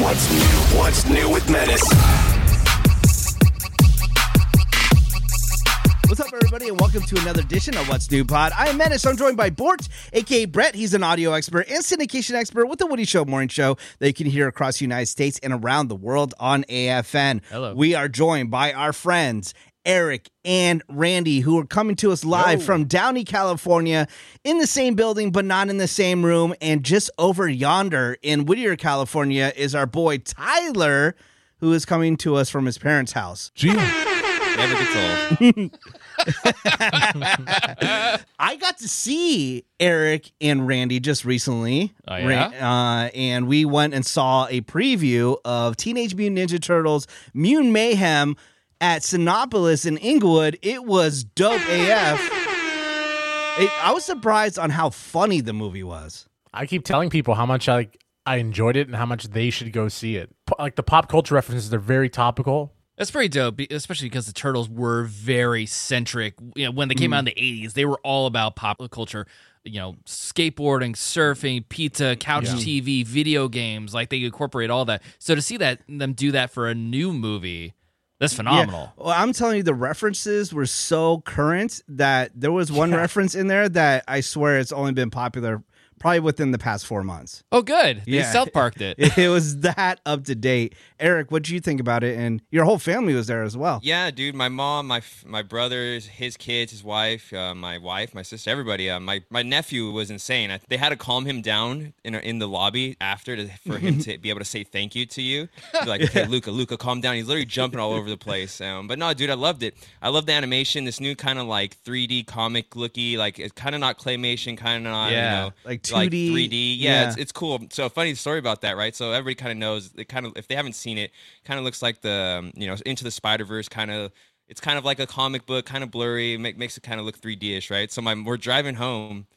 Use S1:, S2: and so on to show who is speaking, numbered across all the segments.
S1: What's new? What's new with Menace?
S2: What's up, everybody, and welcome to another edition of What's New Pod. I am Menace. I'm joined by Bort, aka Brett. He's an audio expert and syndication expert with the Woody Show morning show that you can hear across the United States and around the world on AFN.
S3: Hello.
S2: We are joined by our friends Eric and Randy, who are coming to us live from Downey, California, in the same building, but not in the same room. And just over yonder in Whittier, California, is our boy Tyler, who is coming to us from his parents' house.
S4: Gee,
S3: Never gets old.
S2: I got to see Eric and Randy just recently.
S3: Oh, yeah?
S2: uh, and we went and saw a preview of Teenage Mutant Ninja Turtles Mutant Mayhem at Cinepolis in Inglewood. It was dope AF. It, I was surprised on how funny the movie was.
S5: I keep telling people how much I I enjoyed it and how much they should go see it. Po- Like the pop culture references, they're very topical.
S3: That's very dope, especially because the Turtles were very centric. You know, when they came mm. out in the '80s, they were all about pop culture. You know, skateboarding, surfing, pizza, couch TV, video games. Like they incorporate all that. So to see that them do that for a new movie, that's phenomenal.
S2: Yeah. Well, I'm telling you, the references were so current that there was one reference in there that I swear it's only been popular probably within the past four months.
S3: Oh, good. They
S2: Yeah.
S3: South Parked it.
S2: It was that up to date. Eric, what did you think about it? And your whole family was there as well.
S6: Yeah, dude. My mom, my my brothers, his kids, his wife, uh, my wife, my sister, everybody. Uh, my my nephew was insane. I, they had to calm him down in in the lobby after to, for him to be able to say thank you to you. Be like, okay, Luca, Luca, calm down. He's literally jumping all over the place. Um, but no, dude, I loved it. I love the animation. This new kind of like 3D comic looky, like it's kind of not claymation, kind of not,
S3: Yeah.
S6: you know,
S2: Like 2D.
S6: like 3D. Yeah,
S2: Yeah.
S6: It's, it's cool. So funny story about that, right? So everybody kind of knows. It kind of if they haven't seen it, kind of looks like the um, you know Into the Spider Verse kind of. It's kind of like a comic book, kind of blurry, make, makes it kind of look 3D-ish, right? So my we're driving home,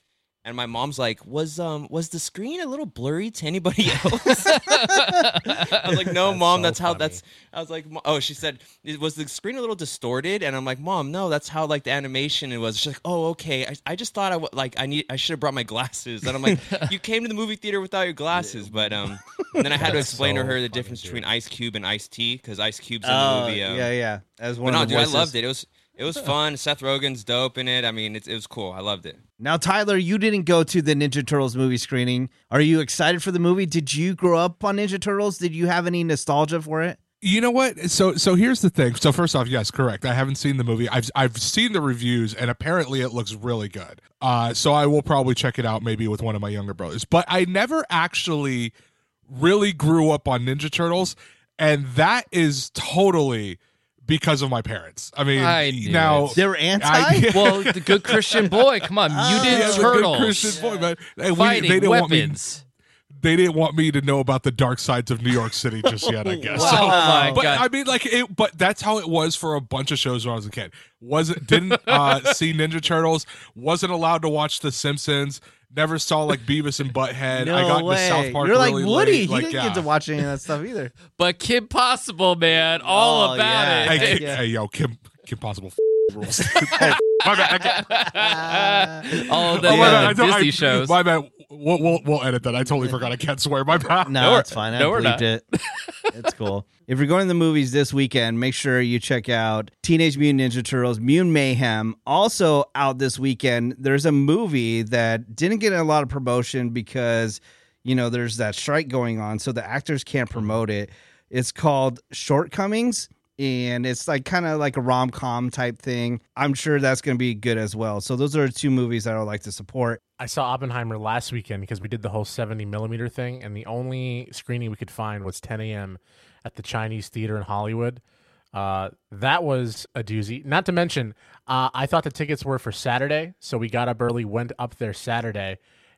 S6: and my mom's like, "Was um was the screen a little blurry to anybody else?" I was like, "No,
S5: That's
S6: mom,
S5: so
S6: that's how
S5: funny.
S6: that's." I was like, "Oh," she said, "It- "Was the screen a little distorted?" And I'm like, "Mom, no, that's how like the animation it was." She's like, "Oh, okay. I, I just thought I w- like I need I should have brought my glasses." And I'm like, "You came to the movie theater without your glasses," but um, then I had to explain to her the difference
S5: dude.
S6: between Ice Cube and Ice-T because Ice Cube's in
S2: Oh,
S6: the movie. Um,
S2: yeah, yeah. As
S6: But
S2: one
S6: no,
S2: of the
S6: dude, I loved it. It was it was fun. Seth Rogen's dope in it. I mean, it, it was cool. I loved it.
S2: Now, Tyler, you didn't go to the Ninja Turtles movie screening. Are you excited for the movie? Did you grow up on Ninja Turtles? Did you have any nostalgia for it?
S4: you know what? So so here's the thing. So first off, yes, correct. I haven't seen the movie. I've I've seen the reviews, and apparently it looks really good. Uh, so I will probably check it out maybe with one of my younger brothers. But I never actually really grew up on Ninja Turtles, and that is totally because of my parents. I mean,
S3: I
S4: now
S3: it.
S2: They were anti.
S4: I-
S3: well, the good Christian boy. Come on, mutant
S4: Yeah, the good
S3: turtles
S4: Christian boy, man. And we-
S3: fighting
S4: they didn't want me
S3: weapons.
S4: they didn't want me to know about the dark sides of New York City just yet, I guess.
S3: Wow.
S4: So-
S3: Oh my
S4: but
S3: God.
S4: I mean, like, it, but that's how it was for a bunch of shows when I was a kid. Wasn't didn't uh, see Ninja Turtles. Wasn't allowed to watch The Simpsons. Never saw like Beavis and Butthead.
S2: no
S4: I got
S2: way.
S4: into South Park.
S2: You're like
S4: really
S2: Woody.
S4: late.
S2: He
S4: Like,
S2: didn't
S4: yeah.
S2: get to watch any of that stuff either.
S3: But Kim Possible, man, all
S2: Oh,
S3: about
S2: yeah.
S4: Hey,
S3: it.
S4: Kim-
S2: Yeah.
S4: hey, yo, Kim, Kim Possible rules. hey, my bad. I can't-
S3: all of
S4: oh, my
S3: uh,
S4: bad. I
S3: Disney
S4: I-
S3: shows.
S4: My bad. We'll, we'll, we'll edit that. I totally forgot. I can't swear. My bad.
S2: No,
S3: No,
S2: it's fine. I
S3: no, we're
S2: bleeped it. It's cool. If you're going to the movies this weekend, make sure you check out Teenage Mutant Ninja Turtles Mutant Mayhem. Also out this weekend, there's a movie that didn't get a lot of promotion because, you know, there's that strike going on, so the actors can't promote it. It's called Shortcomings. And it's like kind of like a rom com type thing. I'm sure that's going to be good as well. So, those are two movies that I would like to support.
S5: I saw Oppenheimer last weekend because we did the whole 70 millimeter thing, and the only screening we could find was 10 a.m. at the Chinese Theater in Hollywood. Uh, that was a doozy. Not to mention, uh, I thought the tickets were for Saturday, so we got up early, went up there Saturday.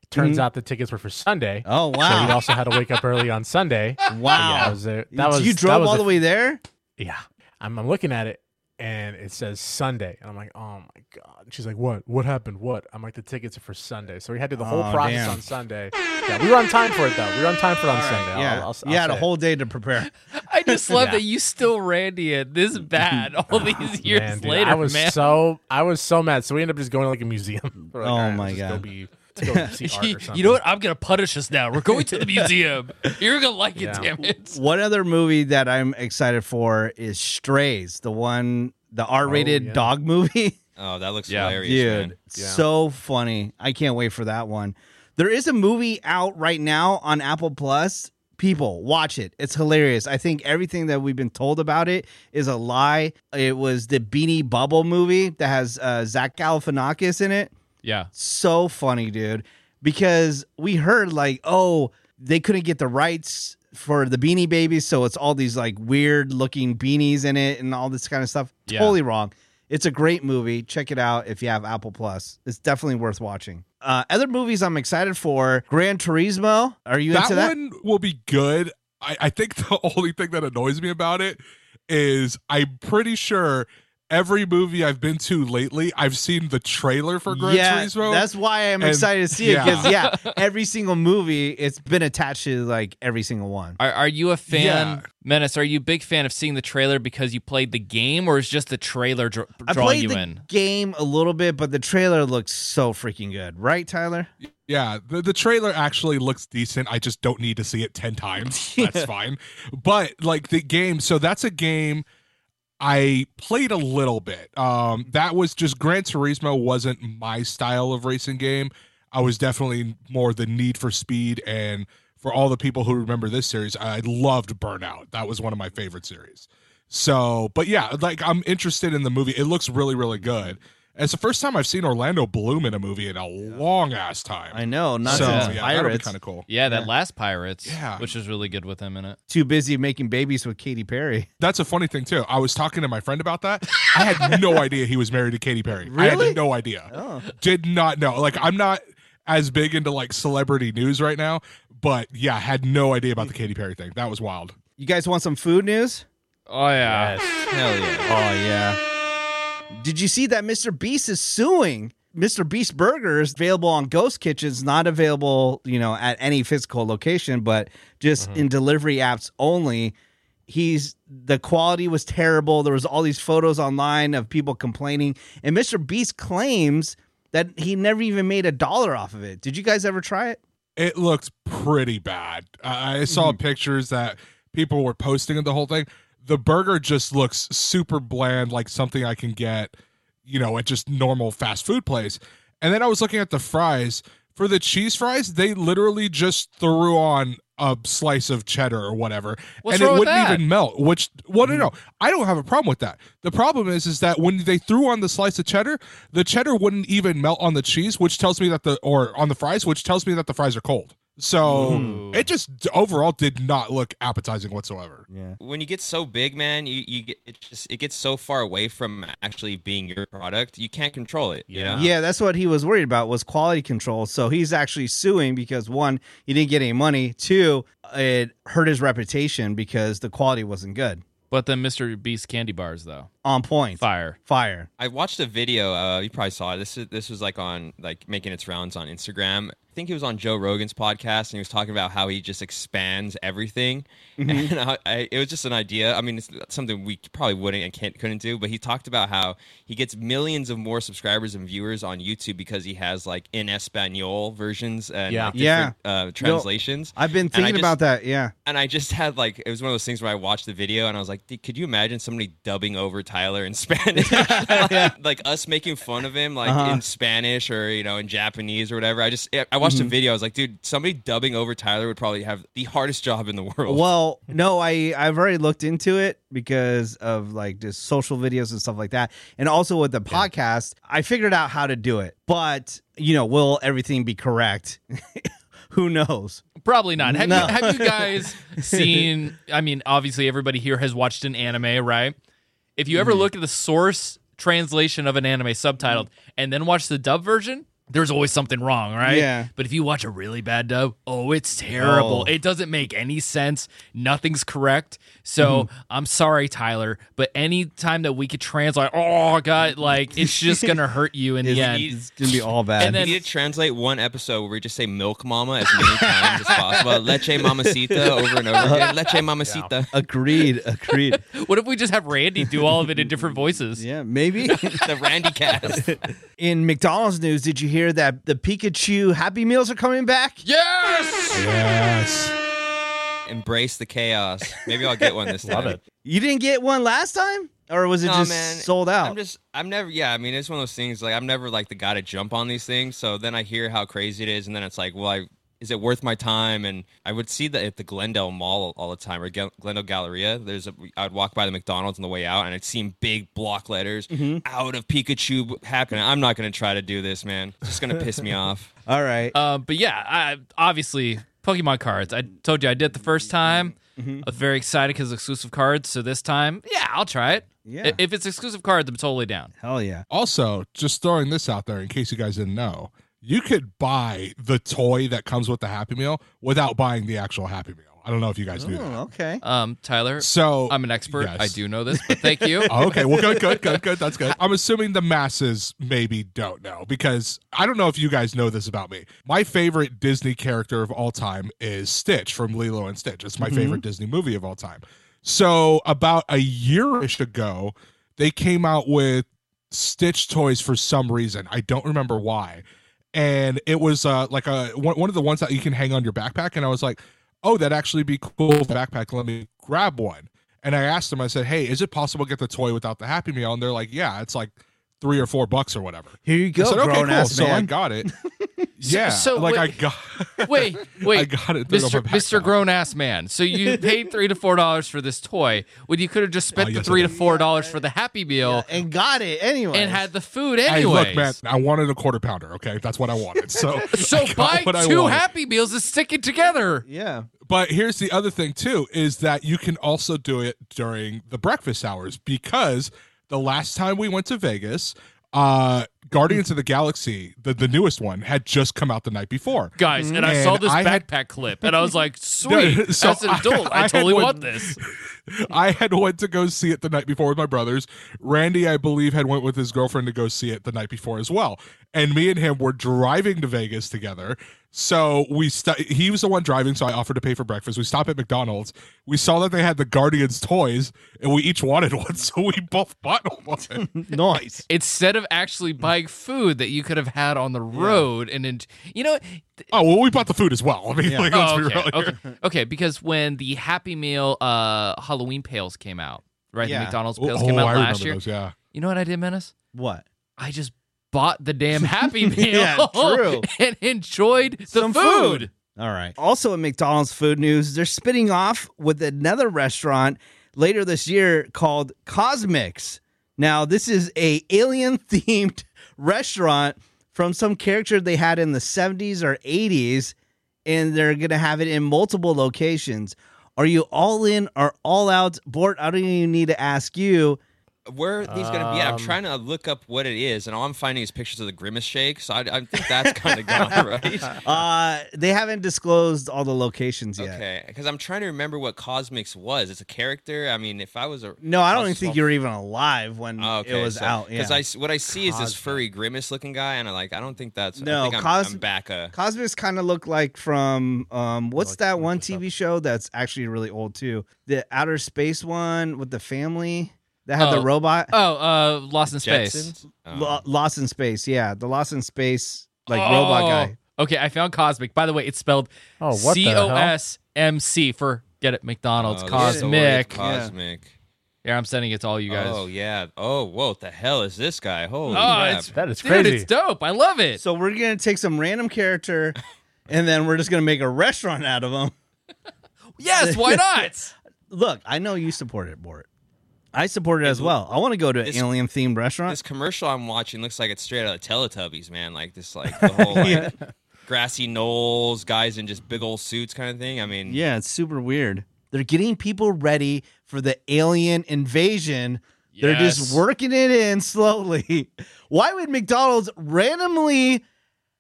S5: Turns out the tickets were for Sunday.
S2: Oh, wow!
S5: So we also had to wake up early on Sunday.
S2: Wow.
S5: Yeah, was there. That was
S2: you
S5: that
S2: drove
S5: was
S2: all
S5: a
S2: the way there?
S5: yeah. I'm, I'm looking at it and it says Sunday. And I'm like, oh my God. And she's like, what? What happened? What? I'm like, the tickets are for Sunday. So we had to do the whole
S2: Oh,
S5: process
S2: damn.
S5: on Sunday. Yeah, we were on time for it though. We were on time for it on
S2: All right,
S5: Sunday. I'll-
S2: Yeah,
S5: I'll, I'll
S2: you had a
S5: say it.
S2: whole day to prepare.
S3: I just love
S5: Yeah.
S3: that you still Randy it this bad all oh, these years
S5: man, dude,
S3: later,
S5: I was
S3: man.
S5: so I was so mad. So we ended up just going to like a museum. We're like,
S2: Oh
S5: "All right,
S2: my
S5: let's just
S2: God.
S5: Go be to go see art or something.
S3: you know what? I'm gonna punish us now. We're going to the museum. You're gonna like
S5: Yeah.
S3: it, damn it.
S2: One other movie that I'm excited for is Strays, the one, the R-rated
S5: yeah.
S2: dog movie.
S6: Oh, that looks
S3: Yeah.
S6: hilarious,
S2: Dude,
S6: man.
S5: Yeah.
S2: so funny. I can't wait for that one. There is a movie out right now on Apple Plus. People, watch it. It's hilarious. I think everything that we've been told about it is a lie. It was the Beanie Bubble movie that has uh, Zach Galifianakis in it.
S3: Yeah.
S2: So funny, dude. Because we heard like, oh, they couldn't get the rights for the Beanie Babies, so it's all these like weird looking beanies in it and all this kind of stuff.
S3: Yeah.
S2: Totally wrong. It's a great movie. Check it out if you have Apple Plus. It's definitely worth watching. Uh, other movies I'm excited for: Gran Turismo. Are you
S4: that
S2: into that?
S4: one will be good. I, I think the only thing that annoys me about it is I'm pretty sure every movie I've been to lately, I've seen the trailer for Gran
S2: yeah,
S4: Turismo.
S2: that's why I'm
S4: And-
S2: excited to see it
S4: yeah.
S2: because yeah, every single movie it's been attached to like every single one.
S3: Are, are you a fan,
S4: Yeah.
S3: Menace? Are you a big fan of seeing the trailer because you played the game, or is just the trailer dr-
S2: I
S3: drawing
S2: played
S3: you
S2: the
S3: in?
S2: game a little bit, but the trailer looks so freaking good, right, Tyler?
S4: Yeah, the, the trailer actually looks decent. I just don't need to see it 10 times. That's fine. But like the game, so that's a game I played a little bit. Um that was just Gran Turismo wasn't my style of racing game. I was definitely more the need for speed and for all the people who remember this series, I loved Burnout. That was one of my favorite series. So, but yeah, like I'm interested in the movie. It looks really really good. It's the first time I've seen Orlando Bloom in a movie in a long ass time.
S2: I know, not
S4: so
S2: since
S4: yeah, that'll be
S2: Pirates.
S4: kind of cool.
S3: Yeah, that
S2: Yeah.
S3: last Pirates,
S4: Yeah.
S3: which is really good with him in it.
S2: Too busy making babies with Katy Perry.
S4: That's a funny thing too. I was talking to my friend about that. I had no idea he was married to Katy Perry. I
S2: Really?
S4: had no idea.
S2: Oh.
S4: Did not know. Like I'm not as big into like celebrity news right now, but yeah, had no idea about the Katy Perry thing. That was wild.
S2: You guys want some food news?
S3: Oh yeah,
S5: Yes.
S6: Hell yeah.
S2: Oh yeah. Did you see that Mr. Beast is suing? Mr. Beast Burgers available on Ghost Kitchens, not available, you know, at any physical location, but just mm-hmm. in delivery apps only. He's the quality was terrible. There was all these photos online of people complaining, and Mr. Beast claims that he never even made a dollar off of it. Did you guys ever try it?
S4: It looked pretty bad. I I saw mm-hmm. pictures that people were posting of the whole thing. The burger just looks super bland, like something I can get, you know, at just normal fast food place. And then I was looking at the fries. For the cheese fries, they literally just threw on a slice of cheddar or whatever,
S3: What's
S4: and it wouldn't
S3: that?
S4: even melt. Which, well, no, no, mm. I don't have a problem with that. The problem is, is that when they threw on the slice of cheddar, the cheddar wouldn't even melt on the cheese, which tells me that the or on the fries, which tells me that the fries are cold. So mm-hmm. it just overall did not look appetizing whatsoever.
S2: Yeah.
S6: when you get so big, man, you, you get it just it gets so far away from actually being your product, you can't control it. You know?
S2: Yeah, that's what he was worried about was quality control. So he's actually suing because one, he didn't get any money. Two, it hurt his reputation because the quality wasn't good.
S3: but then Mr. Beast candy bars though,
S2: On point.
S3: fire.
S2: Fire.
S6: I watched a video. Uh, you probably saw it. This is this was like on like making its rounds on Instagram. I think he was on Joe Rogan's podcast, and he was talking about how he just expands everything. And I, I, it was just an idea. I mean, it's something we probably wouldn't and can't couldn't do. But he talked about how he gets millions of more subscribers and viewers on YouTube because he has like in Espanol versions and
S5: Yeah.
S6: like,
S2: Yeah.
S6: uh, translations.
S2: I've been thinking
S6: just-
S2: about that. Yeah.
S6: and I just had like it was one of those things where I watched the video and I was like, "Dude, could you imagine somebody dubbing over Tyler in Spanish, like us making fun of him like
S2: Uh-huh.
S6: in Spanish or you know in Japanese or whatever. I just I watched
S2: Mm-hmm.
S6: the video. I was like, dude, somebody dubbing over Tyler would probably have the hardest job in the world.
S2: Well, no, I I've already looked into it because of like just social videos and stuff like that, and also with the podcast, I figured out how to do it. But you know, will everything be correct? Who knows?
S3: Probably not. Have,
S2: No.
S3: you, have you guys seen? I mean, obviously, everybody here has watched an anime, right? If you ever
S2: Mm-hmm.
S3: look at the source translation of an anime subtitled and then watch the dub version, there's always something wrong, right?
S2: Yeah.
S3: But if you watch a really bad dub, oh, it's terrible.
S2: Oh.
S3: It doesn't make any sense. Nothing's correct. So
S2: Mm-hmm.
S3: I'm sorry, Tyler, but any time that we could translate, oh god, like it's just gonna hurt you in the end.
S2: It's gonna be all bad.
S3: And then-
S6: we need to translate one episode where we just say "milk mama" as many times as possible. Leche mamacita over and over again. Leche mamacita.
S2: agreed. Agreed.
S3: What if we just have Randy do all of it in different voices?
S2: yeah, maybe.
S6: the Randy cast.
S2: In McDonald's news, did you hear that the Pikachu Happy Meals are coming back?
S3: Yes.
S4: Yes.
S6: Embrace the chaos. Maybe I'll get one this time.
S5: Love it.
S2: You didn't get one last time, or was it
S6: No,
S2: just
S6: man.
S2: sold out?
S6: I'm just, I'm never, yeah. I mean, it's one of those things. Like, I'm never like the guy to jump on these things. So then I hear how crazy it is, and then it's like, well, I is it worth my time? And I would see that at the Glendale Mall all the time, or Gel- Glendale Galleria. There's a, I would walk by the McDonald's on the way out, and I'd see big block letters out of Pikachu happening. I'm not gonna try to do this, man. It's just gonna piss me off.
S2: All right.
S3: Um, but yeah, I, obviously Pokemon cards. I told you I did it the first time.
S2: Mm-hmm.
S3: I was very excited because exclusive cards. So this time, yeah, I'll try it.
S2: Yeah.
S3: If it's exclusive cards, I'm totally down.
S2: Hell yeah.
S4: Also, just throwing this out there in case you guys didn't know, you could buy the toy that comes with the Happy Meal without buying the actual Happy Meal. I don't know if you guys knew
S2: Oh,
S4: that.
S2: okay.
S3: Um, Tyler,
S4: So
S3: I'm an expert.
S4: yes.
S3: I do know this, but thank you.
S4: Oh, okay, well, good, good, good, good. That's good. I'm assuming the masses maybe don't know because I don't know if you guys know this about me. My favorite Disney character of all time is Stitch from Lilo and Stitch. It's my favorite Disney movie of all time. So about a yearish ago, they came out with Stitch toys for some reason. I don't remember why. And it was uh, like a one, one of the ones that you can hang on your backpack. And I was like, oh, that'd actually be cool backpack. Let me grab one. And I asked them, I said, hey, is it possible to get the toy without the Happy Meal? And they're like, yeah, it's like three or four bucks or whatever.
S2: Here you
S4: I
S2: go,
S4: said, okay,
S2: grown
S4: cool.
S2: ass
S4: So I got it. yeah.
S3: so
S4: like I got
S3: Wait, wait,
S4: I got it
S3: Mr. Mr. Grown Ass Man. So you paid three to four dollars for this toy when you could have just spent
S4: Oh,
S3: the
S4: yes, I
S3: three to four dollars for the Happy Meal
S2: and got it anyway.
S3: and had the food
S4: Hey, look, man, I wanted a quarter pounder. Okay, that's what I wanted. So,
S3: So
S4: I got
S3: buy
S4: what
S3: two. Happy Meals and stick it together.
S2: yeah.
S4: But here's the other thing too: is that you can also do it during the breakfast hours because the last time we went to Vegas, uh, Guardians of the Galaxy, the the newest one, had just come out the night before.
S3: Guys, and I saw this
S4: I had-
S3: backpack clip and I was like, sweet.
S4: so
S3: As an
S4: I-
S3: adult, I,
S4: I had
S3: totally
S4: one-
S3: want this.
S4: I had went to go see it the night before with my brothers. Randy, I believe, had went with his girlfriend to go see it the night before as well. And me and him were driving to Vegas together. So we st- he was the one driving, so I offered to pay for breakfast. We stopped at McDonald's. We saw that they had the Guardians toys, and we each wanted one, so we both bought one.
S2: Nice.
S3: Instead of actually buying food that you could have had on the road and, in, you know,
S4: oh well, we bought the food as well. I mean, like, let's
S3: Oh,
S4: be
S3: okay.
S4: real here.
S3: okay. okay, because when the Happy Meal uh, Halloween pails came out, right?
S2: Yeah.
S3: The McDonald's
S4: Oh,
S3: pails came out
S4: I remember
S3: last year.
S4: those. Yeah.
S3: You know what I did, Menace?
S2: What?
S3: I just bought the damn Happy Meal
S2: Yeah, true.
S3: and enjoyed the
S2: Some
S3: food.
S2: food. All right. Also in McDonald's food news, they're spinning off with another restaurant later this year called CosMc's. Now, this is a alien themed restaurant from some character they had in the 70s or 80s and they're going to have it in multiple locations. Are you all in or all out? Bort, I don't even need to ask you.
S6: Where are these gonna be? at? I'm
S5: Um,
S6: trying to look up what it is, and all I'm finding is pictures of the Grimace Shake. So I, I think that's kind of gone, right?
S2: Uh, they haven't disclosed all the locations yet.
S6: Okay, because I'm trying to remember what CosMc's was. It's a character. I mean, if I was a
S2: No, I don't even think you were even alive when
S6: Oh, okay,
S2: it was
S6: so-
S2: out. Yeah.
S6: Because I s- what I see is this furry grimace looking guy, and I like I don't think that's
S2: No,
S6: I think I'm, I'm back. Uh,
S2: Cosmos kind of look like from um what's
S5: Look-
S2: that one
S5: this up.
S2: TV show that's actually really old too? The outer space one with the family that had
S3: Oh.
S2: the robot
S3: Oh, uh, Lost in Space.
S6: Jetsons? Um,
S2: Lo- Lost in Space. Yeah, the Lost in Space like
S3: Oh.
S2: robot guy.
S3: Okay, I found CosMc. By the way, it's spelled
S5: Oh, what the
S3: C
S5: hell?
S3: O S M C for get it McDonald's
S6: oh, the story of
S3: CosMc.
S6: CosMc.
S3: Yeah, I'm sending it to all you guys.
S6: Oh yeah. Oh whoa! What the hell is this guy? Holy
S3: Oh,
S6: crap!
S3: it's-
S5: That is
S3: Dude,
S5: crazy.
S3: it's dope. I love it.
S2: So we're gonna take some random character, and then we're just gonna make a restaurant out of them.
S3: yes, why not?
S2: Look, I know you support it, Bort. I support it as well. I want to go to an
S6: This-
S2: alien themed restaurant.
S6: This commercial I'm watching looks like it's straight out of Teletubbies, man. Like this, like the whole like grassy knolls, guys in just big old suits, kind of thing. I mean,
S2: Yeah, it's super weird. They're getting people ready for the alien invasion. They're just working it in slowly. Why would McDonald's randomly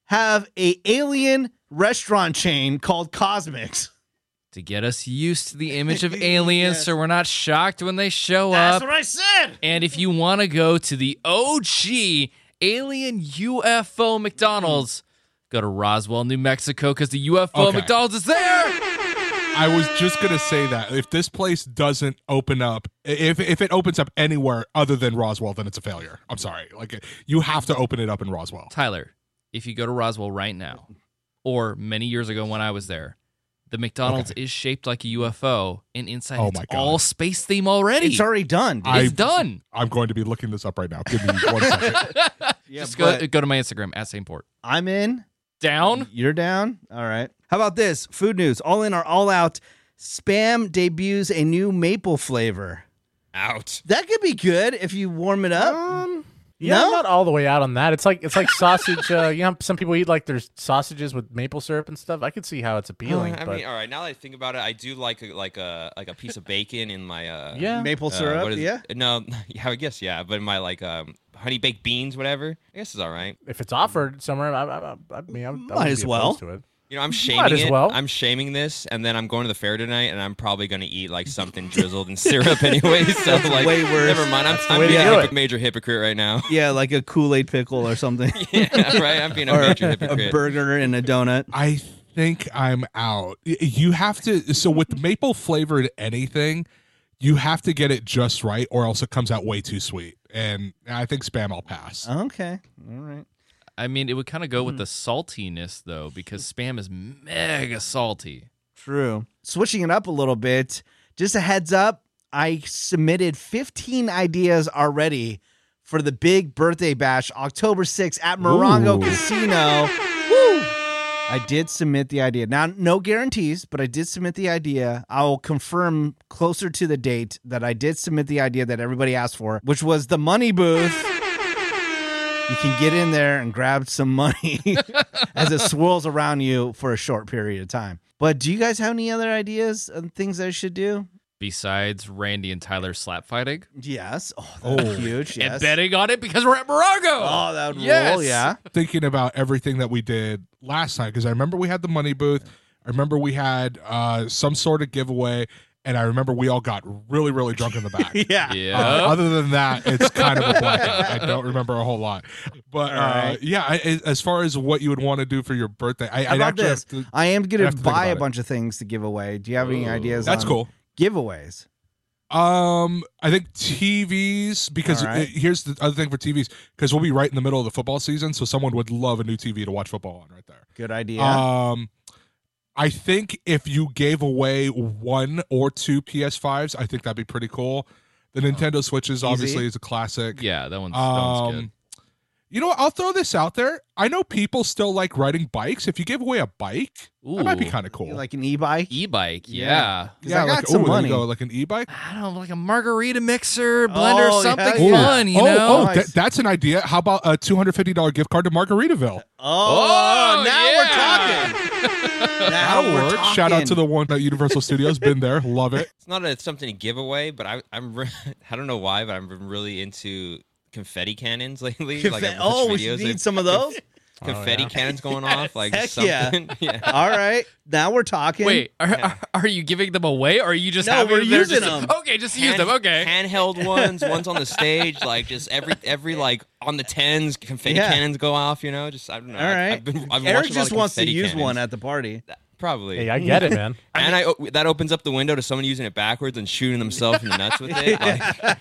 S2: have a alien restaurant chain called CosMc's?
S3: To get us used to the image of aliens
S2: Yes.
S3: so we're not shocked when they show
S2: That's
S3: up.
S2: That's what I said.
S3: And if you want to go to the OG alien UFO McDonald's, go to Roswell, New Mexico, because the UFO
S4: Okay.
S3: McDonald's is there.
S4: I was just gonna say that if this place doesn't open up, if if it opens up anywhere other than Roswell, then it's a failure. I'm sorry. Like you have to open it up in Roswell.
S3: Tyler, if you go to Roswell right now, or many years ago when I was there, the McDonald's is shaped like a UFO, and inside
S4: Oh
S3: it's all space theme already.
S2: It's already done. dude.
S4: I-
S3: It's done.
S4: I'm going to be looking this up right now. Give me one second.
S2: yeah,
S3: Just go go to my Instagram at St. Port.
S2: I'm in.
S3: Down.
S2: You're down. All right. How about this? Food news. All in or all out. Spam debuts a new maple flavor.
S6: Out.
S2: That could be good if you warm it up.
S5: Um, yeah,
S2: No?
S5: I'm not all the way out on that. It's like it's like sausage. Uh, you know, some people eat like their sausages with maple syrup and stuff. I could see how it's appealing.
S6: I
S5: but
S6: mean, all right. Now that I think about it, I do like a, like a like a piece of bacon in my uh,
S5: yeah,
S2: Maple
S6: uh,
S2: syrup.
S6: what is-
S2: yeah.
S6: No, yeah, I guess yeah, but my like um honey baked beans, whatever. I guess it's all right.
S5: if it's offered somewhere, I, I, I, I mean, I, I
S2: Might as well.
S5: To it.
S6: You know, I'm shaming
S5: as
S6: it.
S5: well.
S6: I'm shaming this, and then I'm going to the fair tonight, and I'm probably going to eat like something drizzled in syrup anyway. So like,
S2: way worse.
S6: never mind. I'm, I'm being a
S5: it.
S6: major hypocrite right now.
S2: Yeah, like a Kool Aid pickle or something.
S6: yeah, right. I'm being a
S2: or
S6: major
S2: a burger and a donut.
S4: I think I'm out. You have to. So with maple flavored anything, you have to get it just right, or else it comes out way too sweet. And I think spam. I'll pass.
S2: Okay. All right.
S3: I mean, it would kind of go with mm-hmm. the saltiness though, because spam is mega salty.
S2: True. Switching it up a little bit, just a heads up, I submitted 15 ideas already for the big birthday bash October 6th at Morongo
S4: Ooh.
S2: Casino. Woo! I did submit the idea. Now, no guarantees, but I did submit the idea. I will confirm closer to the date that I did submit the idea that everybody asked for, which was the money booth. You can get in there and grab some money as it swirls around you for a short period of time. But do you guys have any other ideas of things I should do?
S3: Besides Randy and Tyler slap fighting
S2: Yes. Oh, that would be huge. Yes.
S3: and betting on it because we're at Morongo.
S2: Oh, that would
S3: Yes.
S2: roll. Yeah.
S4: Thinking about everything that we did last time because I remember we had the money booth. I remember we had uh, some sort of giveaway, and I remember we all got really, really drunk in the back.
S2: Yeah.
S3: Yeah.
S4: Uh, other than that, it's kind of a blackout. I don't remember a whole lot, but uh,
S2: right.
S4: yeah. I, as far as what you would want to do for your birthday, I,
S2: How
S4: I'd
S2: about
S4: actually
S2: this?
S4: have to.
S2: I am going to
S4: to
S2: buy a
S4: about it.
S2: bunch of things to give away. Do you have any ideas?
S4: That's
S2: on
S4: cool.
S2: Giveaways.
S4: Um, I think TVs because
S2: All right.
S4: uh, here's the other thing for TVs because we'll be right in the middle of the football season, so someone would love a new TV to watch football on right there.
S2: Good idea.
S4: Um, I think if you gave away one or two PS5s, I think that'd be pretty cool. The Nintendo Switches obviously is a classic.
S3: yeah, that one's, that one's good.
S4: Um, you know, what? I'll throw this out there. I know people still like riding bikes. If you give away a bike, that might be kind of cool.
S2: like an e-bike.
S3: E-bike,
S2: Yeah.
S3: Yeah,
S2: I got
S4: like,
S2: some
S4: ooh, there you
S2: money.
S4: go, like an e-bike.
S3: I don't know, like a margarita mixer, oh, blender,
S2: Oh,
S3: something
S2: yeah, yeah.
S3: fun, you
S4: oh,
S3: know?
S4: oh,
S2: Nice.
S4: that- that's an idea. How about a two hundred fifty dollar gift card to Margaritaville?
S2: Oh,
S3: Oh, oh
S2: now
S3: yeah.
S2: we're talking. now
S4: That'll
S2: we're
S4: work. Shout out to the one at Universal Studios. Been there, love it.
S6: It's not a, something to give away, but I, I'm re- I don't know why, but I'm really into confetti cannons lately. like
S2: Confe-
S6: I've
S2: oh, we
S6: videos
S2: should
S6: of
S2: need some of those.
S6: confetti oh,
S5: yeah.
S6: cannons going off, like
S2: Heck yeah.
S6: something. yeah.
S2: All right, now we're talking.
S3: Wait, are, are, are you giving them away, or are you just
S2: No,
S3: having
S2: we're
S3: them
S2: using
S3: just-
S2: them.
S3: Okay, just use them. Okay.
S6: Handheld ones, ones on the stage, like just every every like on the tens, confetti
S2: Yeah.
S6: cannons go off. You know, just I don't know.
S2: all
S6: I- I've been, I've
S2: Eric
S6: watched a lot
S2: just wants to use
S6: cannons.
S2: one at the party.
S6: Probably.
S5: Hey, I get it, man.
S6: and I o- that opens up the window to someone using it backwards and shooting themselves in the nuts with it. Like,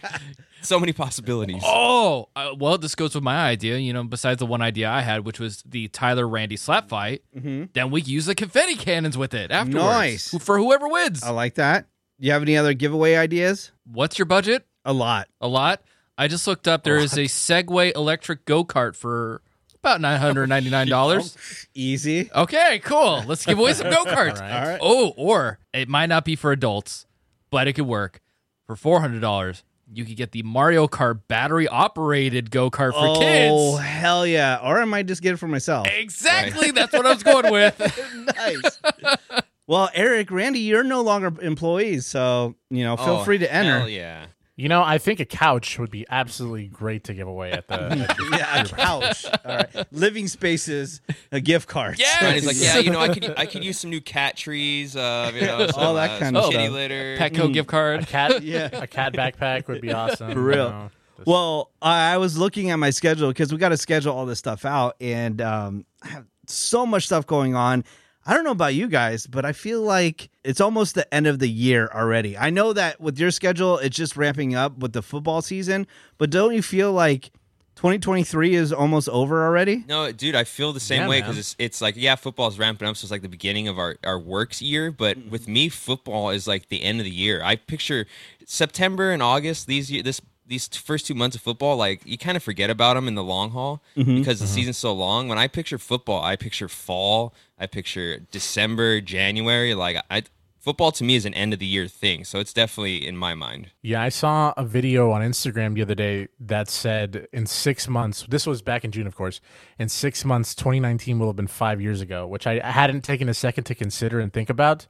S6: so many possibilities.
S3: Oh, uh, well, this goes with my idea. You know, besides the one idea I had, which was the Tyler Randy slap fight, then we use the confetti cannons with it afterwards.
S2: Nice.
S3: For whoever wins.
S2: I like that. You have any other giveaway ideas?
S3: What's your budget?
S2: A lot.
S3: A lot. I just looked up. There is a Segway electric go kart for about nine hundred ninety nine dollars.
S2: Easy.
S3: Okay, cool. Let's give away some go karts.
S5: All
S2: right.
S3: Oh, or it might not be for adults, but it could work. For four hundred dollars, you could get the Mario Kart battery operated go kart for
S2: oh
S3: kids.
S2: Oh hell yeah! Or I might just get it for myself.
S3: Exactly. That's what I was going with.
S2: nice. well, Eric, Randy, you're no longer employees, so you know, feel
S6: Oh,
S2: free to enter.
S6: Hell yeah.
S5: You know, I think a couch would be absolutely great to give away at the. at your-
S2: yeah, a couch. All right, living spaces, a gift card.
S3: Yes!
S6: And he's like, yeah, you know, I could I could use some new cat trees, uh, you know, some,
S2: All that
S6: uh,
S2: kind
S6: some
S2: of
S6: kitty
S2: stuff.
S6: litter.
S3: Petco gift card,
S5: a
S3: card.
S5: cat,
S2: Yeah.
S5: a cat backpack would be awesome.
S2: For real.
S5: you know, just-
S2: Well, I I was looking at my schedule because we got to schedule all this stuff out, and um, I have so much stuff going on. I don't know about you guys, but I feel like it's almost the end of the year already. I know that with your schedule, it's just ramping up with the football season, but don't you feel like 2023 is almost over already.
S6: No, dude, I feel the same
S5: Yeah,
S6: way because it's it's like yeah, football's ramping up, so it's like the beginning of our our works year. But
S2: Mm-hmm.
S6: with me, football is like the end of the year. I picture September and August these year this these first two months of football, like you kind of forget about them in the long haul
S2: Mm-hmm.
S6: because the season's so long. When I picture football, I picture fall. I picture December, January. Like I, football to me is an end of the year thing, so it's definitely in my mind.
S5: Yeah, I saw a video on Instagram the other day that said in six months, this was back in June, of course, in six months, 2019 will have been five years ago, which I hadn't taken a second to consider and think about.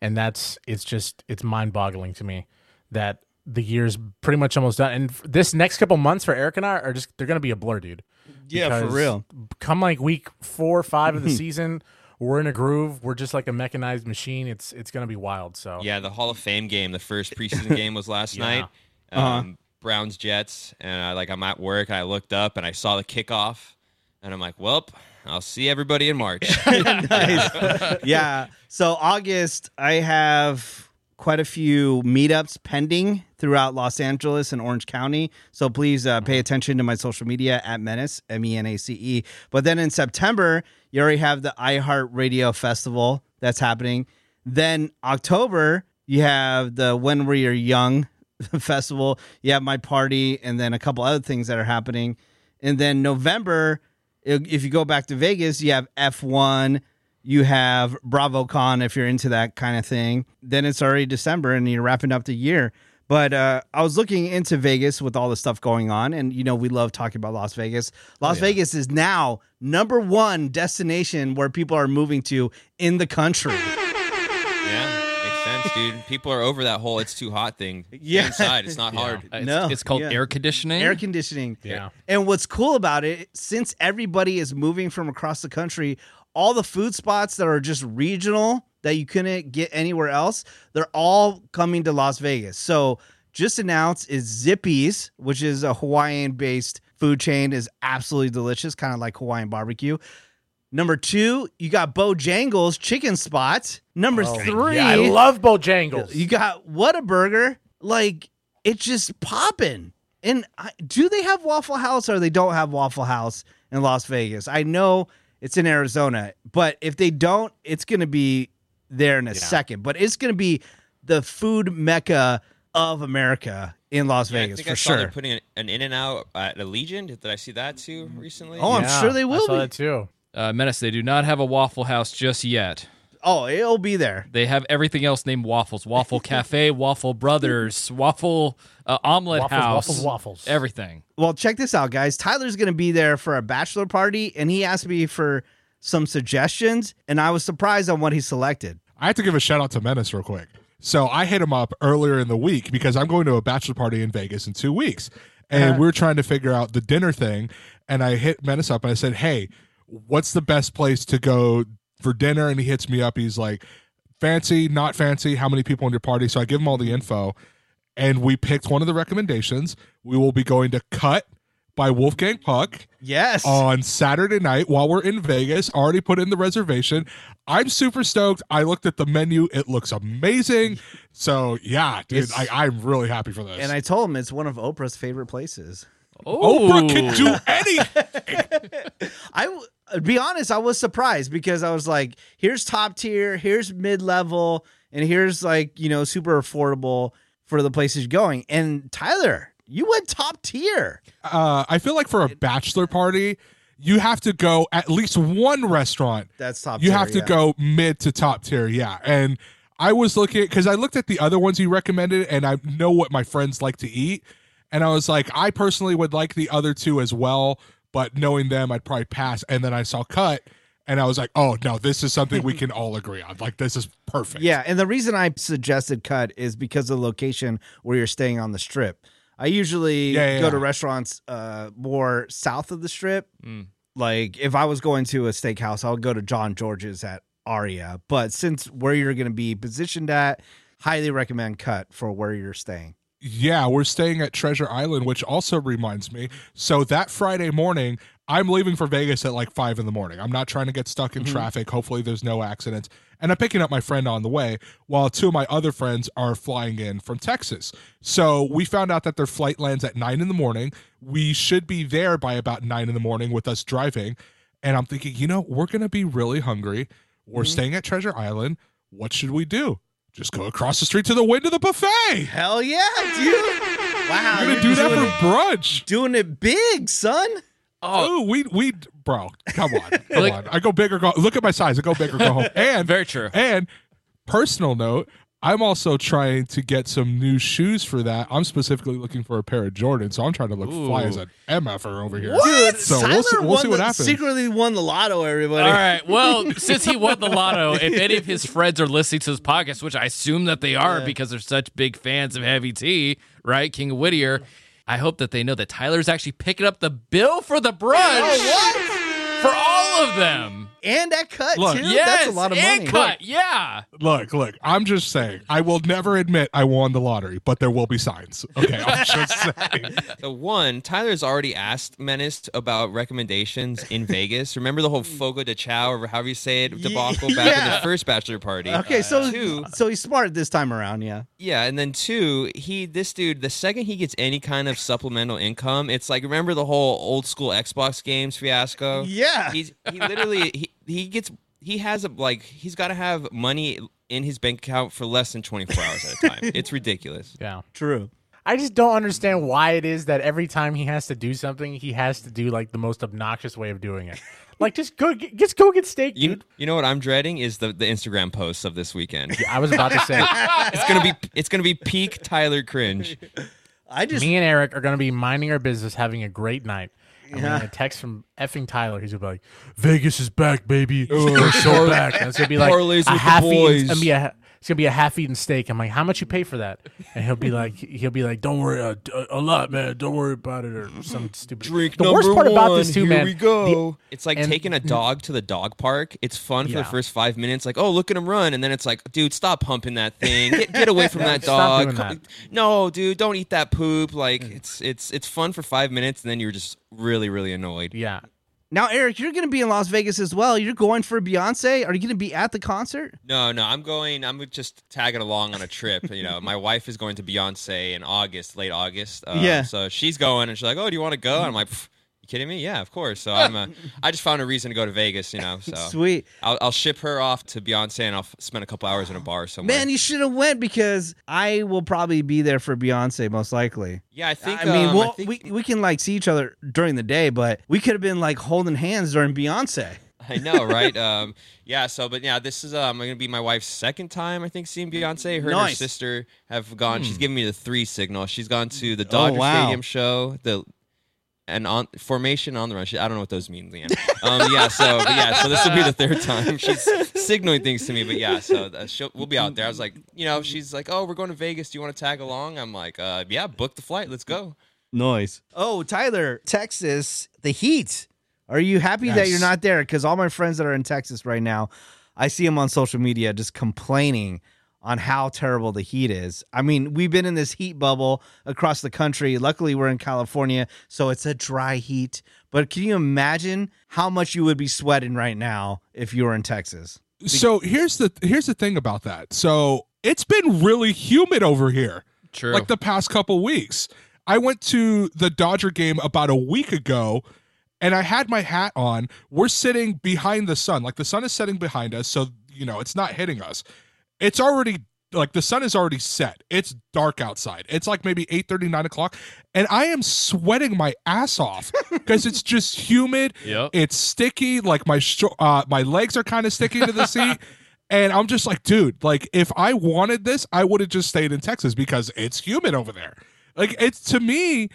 S5: And that's, it's just, it's mind boggling to me that the year's pretty much almost done. And this next couple months for Eric and I are just, they're going to be a blur, dude.
S2: Yeah, for real.
S5: Come like week four or five of the season, we're in a groove. We're just like a mechanized machine. It's, it's going to be wild. So,
S6: Yeah, the Hall of Fame game, the first preseason game was last
S5: Yeah.
S6: night. Um, Browns Jets, and I like I'm at work. And I looked up and I saw the kickoff, and I'm like, "Well, I'll see everybody in March."
S2: nice. yeah. So August, I have quite a few meetups pending throughout Los Angeles and Orange County. So please uh, pay attention to my social media at Menace M E N A C E. But then in September, you already have the iHeart Radio Festival that's happening. Then October, you have the When We Are Young festival. You have my party, and then a couple other things that are happening. And then November, if you go back to Vegas, you have F1, you have BravoCon if you're into that kind of thing. Then it's already December and you're wrapping up the year. But uh, I was looking into Vegas with all the stuff going on, and you know we love talking about Las Vegas. Las Vegas is now number one destination where people are moving to in the country.
S6: yeah, makes sense, dude. People are over that whole "it's too hot" thing. Stay
S2: Yeah.
S6: inside. It's not hard.
S3: Uh, It's,
S2: No,
S3: it's called
S2: yeah.
S3: air conditioning.
S2: Air conditioning.
S5: Yeah.
S2: And what's cool about it, since everybody is moving from across the country, all the food spots that are just regional that you couldn't get anywhere else, they're all coming to Las Vegas. So just announced is Zippy's, which is a Hawaiian based food chain, is absolutely delicious, kind of like Hawaiian barbecue. Number two, you got Bojangles chicken spot. Number three,
S5: Yeah, I love Bojangles.
S2: you got Whataburger. Like it's just popping. And I, do they have Waffle House or they don't have Waffle House in Las Vegas? I know it's in Arizona, but if they don't, it's going to be there in a second. But it's going to be the food mecca of America in Las
S6: Yeah, I
S2: Vegas
S6: think
S2: for
S6: I saw
S2: sure.
S6: they're putting an, an In-N-Out at Allegiant. Did I see that too recently?
S2: Oh, I'm sure they
S5: I
S2: will
S5: saw
S2: be.
S5: that too.
S3: Uh, Menace, they do not have a Waffle House just yet.
S2: Oh, it'll be there.
S3: They have everything else named waffles: Waffle Cafe, Waffle Brothers, Waffle uh, Omelet
S5: Waffles,
S3: House,
S5: waffles, waffles.
S3: everything.
S2: Well, check this out, guys. Tyler's going to be there for a bachelor party, and he asked me for some suggestions, and I was surprised on what he selected.
S4: I have to give a shout out to Menace real quick. So I hit him up earlier in the week because I'm going to a bachelor party in Vegas in two weeks. And we are trying to figure out the dinner thing. And I hit Menace up and I said, Hey, what's the best place to go for dinner? And he hits me up. He's like, Fancy, not fancy, how many people in your party? So I give him all the info. And we picked one of the recommendations. We will be going to Cut by Wolfgang Puck
S2: Yes.
S4: on Saturday night while we're in Vegas. Already put in the reservation. I'm super stoked. I looked at the menu. It looks amazing. So yeah, dude,
S2: It's-
S4: I, I'm really happy for this.
S2: and I told him it's one of Oprah's favorite places. Oh.
S4: Oprah can do anything.
S2: I w- be honest, I was surprised because I was like, here's top tier, here's mid level, and here's like, you know, super affordable for the places going. And Tyler, you went top tier.
S4: uh, I feel like for a bachelor party, you have to go at least one restaurant.
S2: That's top tier.
S4: You
S2: tier.
S4: have to
S2: yeah.
S4: go mid to top tier, yeah. And I was looking because I looked at the other ones you recommended, and I know what my friends like to eat, and I was like, I personally would like the other two as well, but knowing them, I'd probably pass. And then I saw Cut, and I was like, oh no, this is something we can all agree on. Like this is perfect.
S2: Yeah, and the reason I suggested cut is because of the location where you're staying on the strip. I usually
S4: Yeah, yeah,
S2: go to restaurants uh, more south of the strip.
S3: Mm.
S2: Like if I was going to a steakhouse, I would go to Jean Georges at Aria. But since where you're going to be positioned at, highly recommend cut for where you're staying.
S4: Yeah, we're staying at Treasure Island, which also reminds me. So that Friday morning, I'm leaving for Vegas at like five in the morning. I'm not trying to get stuck in
S2: Mhm.
S4: traffic. Hopefully, there's no accidents. and I'm picking up my friend on the way while two of my other friends are flying in from Texas. So we found out that their flight lands at nine in the morning. We should be there by about nine in the morning with us driving. And I'm thinking, you know, we're going to be really hungry. We're staying at Treasure Island. What should we do? Just go across the street to the window of the buffet.
S2: Hell yeah, dude! Wow,
S4: We're
S2: you're
S4: gonna do that for brunch.
S2: doing it big, son.
S4: Oh, we we bro, come on, come
S3: Like-
S4: on. I go big or go. Look at my size. I go big or go home. And
S3: Very true.
S4: And personal note, I'm also trying to get some new shoes for that. I'm specifically looking for a pair of Jordans, so I'm trying to look fly as an MFer over here.
S2: Dude,
S4: So
S2: Tyler
S4: we'll see, we'll
S2: won
S4: see what
S2: the-
S4: happens.
S2: Secretly won the lotto, everybody.
S3: All right. Well, since he won the lotto, if any of his friends are listening to this podcast, which I assume that they are because they're such big fans of Heavy T, right? King of Whittier, I hope that they know that Tyler's actually picking up the bill for the brunch oh, for all of them.
S2: And that cut
S4: Look.
S2: too.
S3: Yes,
S2: That's a lot of
S3: and
S2: money.
S3: cut. Yeah.
S4: Look, look, I'm just saying, I will never admit I won the lottery, but there will be signs. Okay, I'm just saying.
S6: So one, Tyler's already asked Menace about recommendations in Vegas. Remember the whole Fogo de Chao or however you say it debacle back in the first bachelor party.
S2: Okay, so uh,
S6: two,
S2: so he's smart this time around, yeah.
S6: yeah, and then two, he this dude, the second he gets any kind of supplemental income, it's like remember the whole old school Xbox games fiasco.
S2: Yeah.
S6: he's he literally he, he gets he has a like he's got to have money in his bank account for less than 24 hours at a time. It's ridiculous.
S5: Yeah.
S2: True.
S5: I just don't understand why it is that every time he has to do something, he has to do like the most obnoxious way of doing it. Like just go, get, just go get steak,
S6: You,
S5: dude.
S6: you know what I'm dreading is the, the Instagram posts of this weekend.
S5: I was about to say,
S6: It's gonna be it's gonna be peak Tyler cringe.
S2: I just
S5: me and Eric are gonna be minding our business, having a great night. And we're gonna text from effing Tyler. He's gonna be like, "Vegas is back, baby. We're so back." And it's gonna be like
S6: Parlays
S5: a
S6: with the
S5: half
S6: boys.
S5: It's gonna be a. It's gonna be a half-eaten steak. I'm like, "How much you pay for that?" And he'll be like, "He'll be like, don't worry, uh, a, a lot, man. Don't worry about it, or some stupid."
S6: Drink
S5: the worst
S6: number
S5: part about this too,
S6: here
S5: man.
S6: we go.
S5: the-
S6: it's like
S5: and-
S6: taking a dog to the dog park. It's fun for
S5: Yeah.
S6: the first five minutes, like, oh, look at him run, and then it's like, dude, stop pumping that thing. Get, get away from that
S5: Stop
S6: dog.
S5: doing that.
S6: No, dude, don't eat that poop. Like, it's it's it's fun for five minutes, and then you're just really really annoyed.
S5: yeah,
S2: now, Eric, you're going to be in Las Vegas as well. You're going for Beyonce. Are you going to be at the concert?
S6: No, no, I'm going. I'm just tagging along on a trip. You know, my wife is going to Beyonce in August, late August. Uh,
S2: Yeah.
S6: So she's going, and she's like, "Oh, do you want to go?" And I'm like, "Pff, "You kidding me? Yeah, of course." So I'm. A, I just found a reason to go to Vegas. You know, so
S2: Sweet.
S6: I'll, I'll ship her off to Beyonce, and I'll f- spend a couple hours in a bar somewhere.
S2: Man, you should have went because I will probably be there for Beyonce most likely.
S6: yeah, I think.
S2: I mean,
S6: um,
S2: well,
S6: I think,
S2: we we can like see each other during the day, but we could have been like holding hands during Beyonce.
S6: I know, right? um, yeah. So, but yeah, this is um, going to be my wife's second time. I think seeing Beyonce. Her and her sister have gone. She's giving me the three signal. She's gone to the Dodger
S2: wow.
S6: Stadium show. The and on formation on the run. She- I don't know what those mean, Leanne. Um, yeah. So, but yeah. So this will be the third time she's signaling things to me. But yeah. So uh, she'll, we'll be out there. I was like, you know, she's like, oh, we're going to Vegas. Do you want to tag along? I'm like, uh, yeah, book the flight. Let's go.
S2: Noise. Oh, Tyler, Texas, the heat. Are you happy that you're not there? Because all my friends that are in Texas right now, I see them on social media just complaining on how terrible the heat is. I mean, we've been in this heat bubble across the country. Luckily, we're in California, so it's a dry heat. But can you imagine how much you would be sweating right now if you were in Texas?
S4: So here's the here's the thing about that. So it's been really humid over here.
S3: True.
S4: like the past couple weeks. I went to the Dodger game about a week ago and I had my hat on. We're sitting behind the sun. Like the sun is setting behind us, so you know, it's not hitting us. It's already like the sun is already set. It's dark outside. It's like maybe 8 9 o'clock. And I am sweating my ass off because it's just humid.
S3: Yep.
S4: It's sticky. Like my sh- uh, my legs are kind of sticking to the seat. And I'm just like, dude, like if I wanted this, I would have just stayed in Texas because it's humid over there. Like it's to me,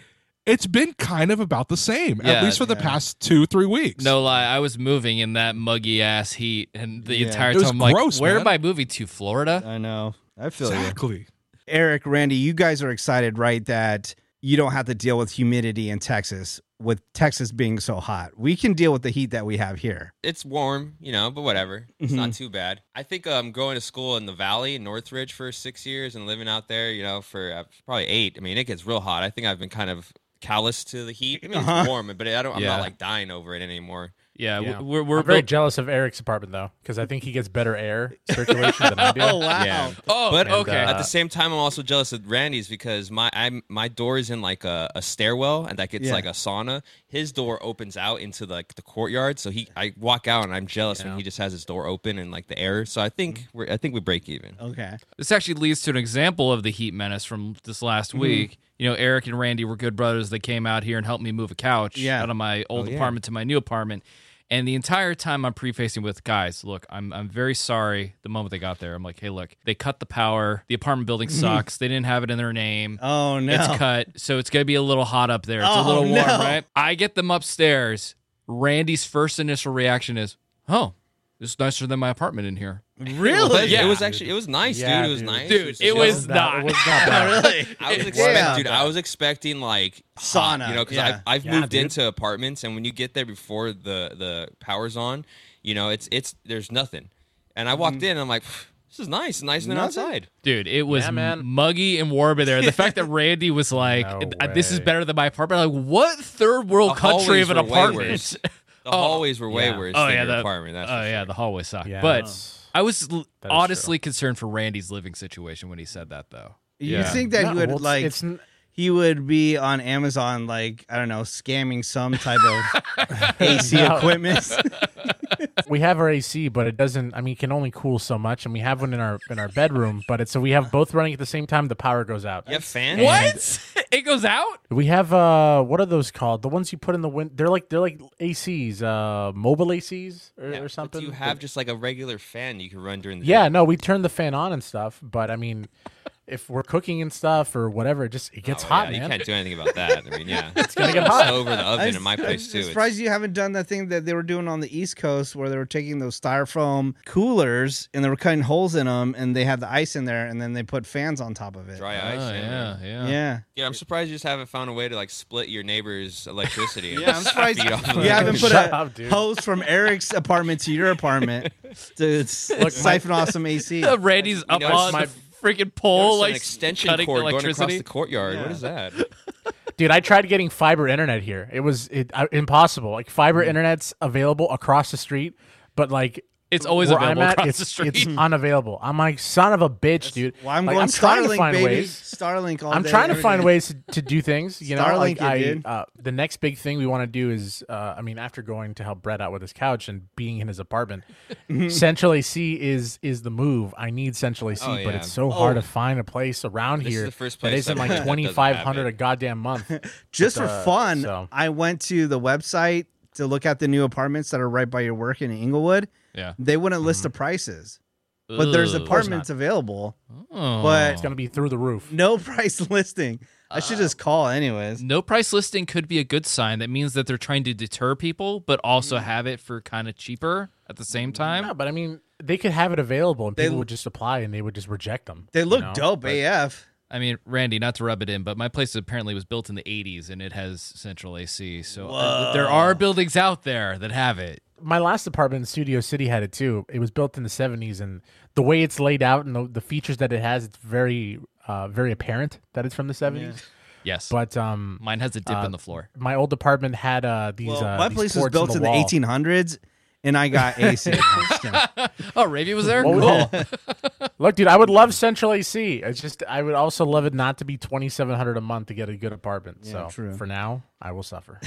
S4: it's been kind of about the same,
S3: Yeah,
S4: at least for the past two, three weeks.
S3: No lie, I was moving in that muggy ass heat, and the
S2: Yeah.
S3: entire
S4: It was
S3: time, I'm like,
S4: gross,
S3: where
S4: man.
S3: am I moving to? Florida?
S2: I know. I feel you.
S4: exactly.
S2: Eric, Randy, you guys are excited, right? That you don't have to deal with humidity in Texas, with Texas being so hot. We can deal with the heat that we have here.
S6: it's warm, you know, but whatever. It's not too bad. I think um going to school in the valley, Northridge for six years and living out there, you know, for uh, probably eight. I mean, it gets real hot. I think I've been kind of callous to the heat. I mean,
S2: Uh-huh.
S6: it's warm, but I don't. I'm
S3: Yeah.
S6: not like dying over it anymore.
S3: Yeah,
S5: Yeah.
S3: we're we're
S5: I'm very
S3: built-
S5: jealous of Eric's apartment though, because I think he gets better air circulation than I do.
S2: Oh wow.
S6: Yeah.
S3: Oh,
S6: But
S3: okay.
S6: at the same time, I'm also jealous of Randy's because my I'm my door is in like a, a stairwell and like it's
S2: Yeah.
S6: like a sauna. His door opens out into like the courtyard, so he I walk out and I'm jealous when he just has his door open and like the air. So I think we're I think we break even.
S2: Okay.
S3: This actually leads to an example of the heat menace from this last
S2: Mm-hmm.
S3: week. You know, Eric and Randy were good brothers. They came out here and helped me move a couch
S2: Yeah.
S3: out of my oh, old
S6: Oh, yeah.
S3: apartment to my new apartment. And the entire time I'm prefacing with guys, look, I'm I'm very sorry. The moment they got there, I'm like, hey, look, they cut the power. The apartment building sucks. they didn't have it in their name.
S2: Oh no.
S3: It's cut, so it's gonna be a little hot up there. It's
S2: Oh,
S3: a little warm,
S2: no.
S3: right? I get them upstairs. Randy's first initial reaction is, "Oh, this is nicer than my apartment in here."
S2: really?
S3: Yeah.
S6: it was actually it was nice,
S5: Yeah,
S6: dude. It was
S5: dude.
S6: nice,
S3: Dude,
S6: just
S3: it
S6: chill.
S3: was not.
S5: It was not bad.
S2: really?
S6: I was expecting,
S2: Yeah.
S6: dude. I was expecting like
S2: Sauna,
S6: hot, you know, because
S2: yeah.
S6: I've, I've
S5: Yeah,
S6: moved
S5: dude.
S6: into apartments, and when you get there before the the power's on, you know, it's it's there's nothing. And I walked in, and I'm like, this is nice, nicer than
S2: Nothing?
S6: outside.
S3: Dude, it was
S5: Yeah, man.
S3: muggy and warm in there. The fact that Randy was like,
S5: No
S3: "Uh, "This is
S5: way.
S3: better than my apartment," like, what third world
S6: The
S3: country
S6: hallways
S3: of an
S6: were way
S3: apartment?
S6: Worse. The hallways were way
S5: yeah.
S6: worse
S3: oh
S6: than
S3: yeah,
S6: your
S3: the
S6: apartment. That's
S3: oh
S6: for
S3: yeah,
S6: sure.
S3: the hallway sucked.
S5: Yeah,
S3: but
S5: that's-
S3: I was l-
S5: That is
S3: honestly concerned for Randy's living situation when he said that, though.
S2: You
S3: Yeah.
S2: think that
S5: No,
S2: he would
S5: well, it's-
S2: like
S5: it's n-
S2: he would be on Amazon like I don't know scamming some type of AC
S5: No.
S2: equipment?
S5: we have our AC, but it doesn't. I mean, it can only cool so much, and we have one in our in our bedroom. But it's so we have both running at the same time. The power goes out.
S6: You have fans?
S3: What? it goes out?
S5: We have uh, what are those called? The ones you put in the wind. They're like they're like ACs, uh, mobile ACs or,
S6: Yeah,
S5: or
S6: but
S5: something.
S6: Do you have just like a regular fan you can run during the
S5: Yeah,
S6: day?
S5: no, we turn the fan on and stuff. But I mean, if we're cooking and stuff or whatever, it just it gets
S6: Oh,
S5: hot,
S6: yeah,
S5: man.
S6: You can't do anything about that. I mean, yeah, it's
S5: gonna get hot.
S6: Over the oven
S2: I'm-
S6: in my place
S2: I'm
S6: too. It's-
S2: surprised you haven't done that thing that they were doing on the East Coast where they were taking those styrofoam coolers and they were cutting holes in them and they had the ice in there and then they put fans on top of it.
S6: Dry ah, ice.
S3: Oh,
S6: yeah.
S3: yeah, yeah.
S2: Yeah.
S6: Yeah, I'm surprised you just haven't found a way to like split your neighbor's electricity.
S2: Yeah, I'm surprised
S6: feed
S2: you haven't put
S5: Shut
S2: a
S5: up,
S2: hose from Eric's apartment to your apartment to s- siphon off some AC.
S3: Randy's up on
S5: my-
S3: the freaking pole,
S6: There's
S3: like
S6: an extension
S3: cutting
S6: cord going across
S3: electricity.
S6: the courtyard.
S2: Yeah.
S6: What is that?
S5: Dude, I tried getting fiber internet here. It was it, uh, impossible. Like fiber internet's available across the street, but like
S3: It's always
S5: where
S3: available
S5: I'm at,
S3: across
S5: it's,
S3: the street.
S5: It's unavailable. I'm like son of a bitch, dude.
S2: Well, I'm
S5: Like,
S2: going
S5: I'm trying
S2: Starlink,
S5: to find
S2: baby.
S5: ways.
S2: Starlink all
S5: I'm
S2: day,
S5: trying to
S2: every
S5: find
S2: day.
S5: ways to, to do things. You know, like
S2: Starlink it,
S5: I,
S2: dude.
S5: uh, the next big thing we want to do is, uh, I mean, after going to help Brett out with his couch and being in his apartment, Central AC is is the move. I need Central AC,
S6: Oh,
S5: but it's so hard
S2: Oh.
S5: to find a place around
S6: This is
S5: here
S6: the first
S5: that
S6: place
S5: isn't like
S6: heard that
S5: twenty
S6: doesn't
S5: five
S6: have
S5: hundred
S6: it.
S5: a goddamn month.
S2: Just for
S5: uh,
S2: fun,
S5: so-
S2: I went to the website to look at the new apartments that are right by your work in Inglewood.
S3: Yeah,
S2: They wouldn't list the prices, but there's apartments available,
S3: Oh.
S2: but
S5: It's gonna be through the roof.
S2: no price listing. I should just call anyways.
S3: no price listing could be a good sign. That means that they're trying to deter people, but also
S2: Mm.
S3: have it for kind of cheaper at the same time.
S5: No, but I mean, they could have it available, and
S2: They-
S5: people would just apply, and they would just reject them.
S2: They
S5: you
S2: look
S5: know?
S2: dope
S5: But-
S2: AF.
S3: I mean, Randy, not to rub it in, but my place apparently was built in the 80s and it has central AC. So uh, there are buildings out there that have it.
S5: My last apartment in Studio City had it too. It was built in the '70s, and the way it's laid out and the, the features that it has, it's very, uh, very apparent that it's from the '70s.
S3: Yes.
S5: But um,
S3: Mine has a dip
S5: uh,
S3: in the floor.
S5: my old apartment had uh, these.
S2: Well,
S5: uh,
S2: my
S5: these
S2: place was built in the,
S5: wall.
S2: 1800s, and I got AC.
S3: Oh, Ravy was there? Cool.
S5: Look, dude, I would love Central AC. It's just I would also love it not to be twenty seven hundred a month to get a good apartment.
S2: Yeah,
S5: so
S2: true.
S5: for now, I will suffer.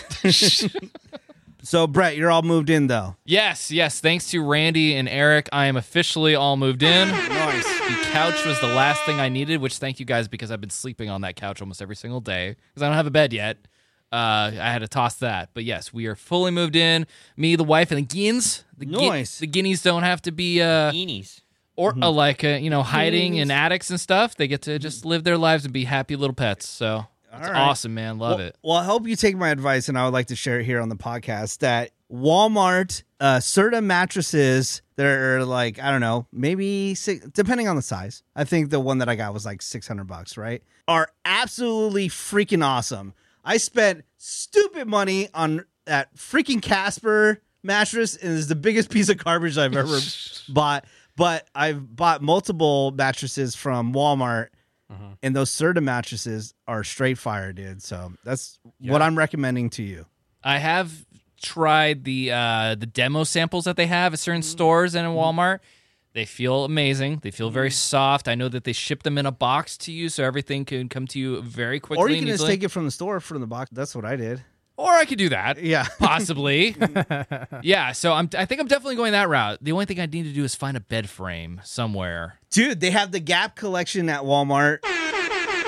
S2: So Brett, you're all moved in though.
S3: yes, yes. Thanks to Randy and Eric, I am officially all moved in.
S2: Nice.
S3: The couch was the last thing I needed, which thank you guys because I've been sleeping on that couch almost every single day because I don't have a bed yet. Uh, I had to toss that, but yes, we are fully moved in. Me, the wife, and the guineas. The gui-
S2: Nice.
S3: the guineas don't have to be uh,
S6: Beanies.
S3: or uh, like uh, you know hiding in attics and stuff. They get to just live their lives and be happy little pets. So it's
S2: right.
S3: awesome, man. Love
S2: well,
S3: it.
S2: Well, I hope you take my advice, and I would like to share it here on the podcast that Walmart, uh, certain mattresses that are like I don't know, maybe six, depending on the size. I think the one that I got was like six hundred bucks, right? Are absolutely freaking awesome. I spent stupid money on that freaking Casper mattress, and it's the biggest piece of garbage I've ever bought. But I've bought multiple mattresses from Walmart and those Serta mattresses are straight fire, dude. So that's what I'm recommending to you.
S3: I have tried the uh, the demo samples that they have at certain
S2: Mm-hmm.
S3: stores and in Walmart. They feel amazing. They feel very soft. I know that they ship them in a box to you, so everything can come to you very quickly.
S2: Or you can just take it from the store from the box. That's what I did.
S3: Or I could do that.
S2: Yeah.
S3: Possibly. yeah, so I'm I think I'm definitely going that route. The only thing I need to do is find a bed frame somewhere.
S2: Dude, they have the Gap collection at Walmart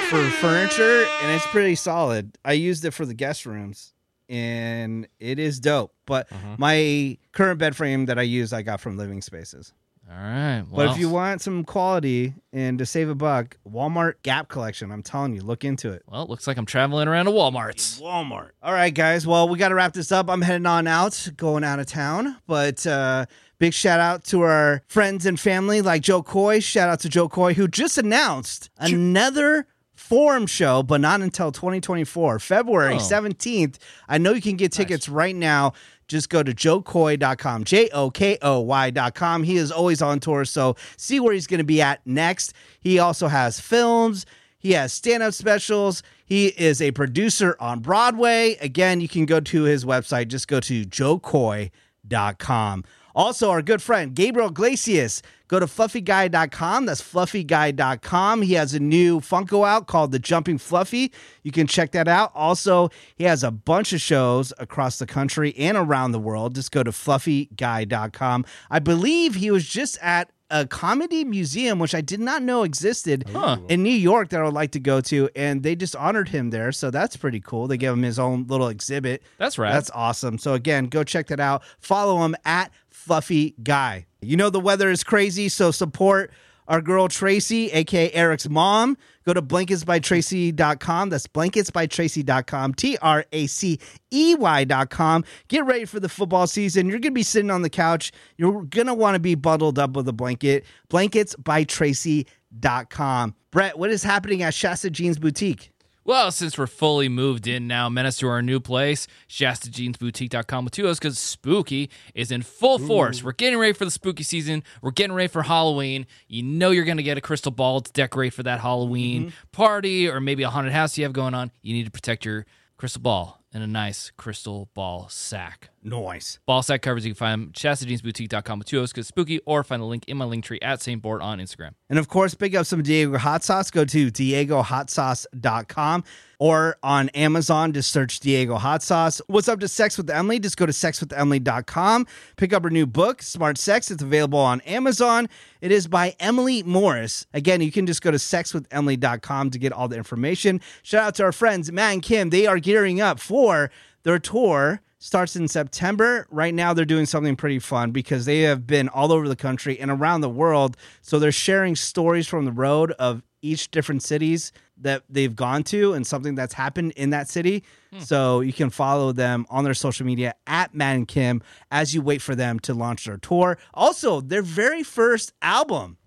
S2: for furniture, and it's pretty solid. I used it for the guest rooms, and it is dope. But uh-huh. my current bed frame that I use, I got from Living Spaces.
S3: All right.
S2: But if you want some quality and to save a buck, Walmart Gap collection, I'm telling you, look into it.
S3: well, it looks like I'm traveling around to Walmart's.
S2: Walmart. All right, guys. Well, we got to wrap this up. I'm heading on out, going out of town. But uh, big shout out to our friends and family like Jo Koy. Shout out to Jo Koy, who just announced another forum show, but not until 2024, February
S3: Oh.
S2: 17th. I know you can get tickets right now. Just go to jokoy.com, J O K O Y.com. He is always on tour, so see where he's going to be at next. He also has films. He has stand up specials. He is a producer on Broadway. Again, you can go to his website. Just go to jokoy.com. Also, our good friend Gabriel Iglesias. Go to fluffyguy.com. That's fluffyguy.com. He has a new Funko out called The Jumping Fluffy. You can check that out. Also, he has a bunch of shows across the country and around the world. Just go to fluffyguy.com. I believe he was just at a comedy museum, which I did not know existed in New York that I would like to go to, and they just honored him there. So that's pretty cool. They gave him his own little exhibit.
S3: That's right.
S2: That's awesome. So again, go check that out. Follow him at Fluffy Guy. You know the weather is crazy, so support our girl Tracey, aka Eric's mom. Go to blanketsbytracey.com. That's blanketsbytracey.com. T R A C E Y.com. Get ready for the football season. You're going to be sitting on the couch. You're going to want to be bundled up with a blanket. Blanketsbytracey.com. Brett, what is happening at Shasta Jeans Boutique?
S3: Well, since we're fully moved in now, menace to our new place, ShastaJeansBoutique.com with two O's because spooky is in full force. We're getting ready for the spooky season. We're getting ready for Halloween. You know you're going to get a crystal ball to decorate for that Halloween mm-hmm. party or maybe a haunted house you have going on. You need to protect your crystal ball in a nice crystal ball sack.
S2: Nice.
S3: Ball sack covers you can find them ShastaJeansBoutique.com with two O's because spooky or find the link in my link tree at St. Board on Instagram.
S2: And of course, pick up some Diego Hot Sauce. Go to diegohotsauce.com or on Amazon, just search Diego Hot Sauce. What's up to Sex with Emily? Just go to sexwithemily.com. Pick up her new book, Smart Sex. It's available on Amazon. It is by Emily Morse. Again, you can just go to sexwithemily.com to get all the information. Shout out to our friends, Matt and Kim. They are gearing up for their tour starts in September. Right now, they're doing something pretty fun because they have been all over the country and around the world. So they're sharing stories from the road of each different cities that they've gone to and something that's happened in that city. Hmm. So you can follow them on their social media at Matt and Kim as you wait for them to launch their tour. Also, their very first album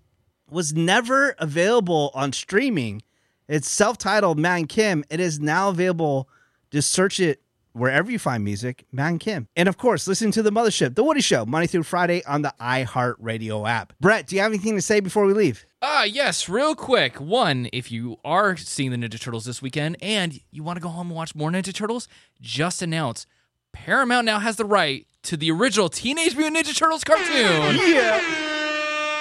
S2: was never available on streaming. It's self-titled Matt and Kim. It is now available. Just search it wherever you find music, Matt and Kim. And of course, listen to the Mothership, The Woody Show, Monday through Friday on the iHeartRadio app. Brett, do you have anything to say before we leave?
S3: Ah, yes, real quick. One, if you are seeing the Ninja Turtles this weekend and you want to go home and watch more Ninja Turtles, just announce Paramount now has the right to the original Teenage Mutant Ninja Turtles cartoon.
S2: Yeah.